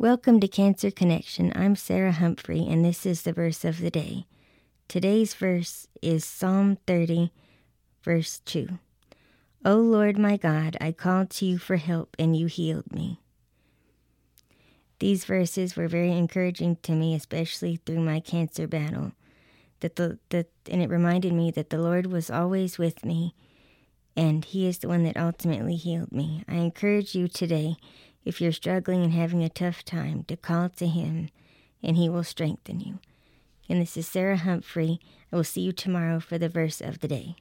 Welcome to Cancer Connection. I'm Sarah Humphrey, and this is the verse of the day. Today's verse is Psalm 30, verse 2. O Lord my God, I called to you for help, and you healed me. These verses were very encouraging to me, especially through my cancer battle. That the, that, and it reminded me that the Lord was always with me, and He is the one that ultimately healed me. I encourage you today if you're struggling and having a tough time, to call to Him and He will strengthen you. And this is Sarah Humphrey. I will see you tomorrow for the verse of the day.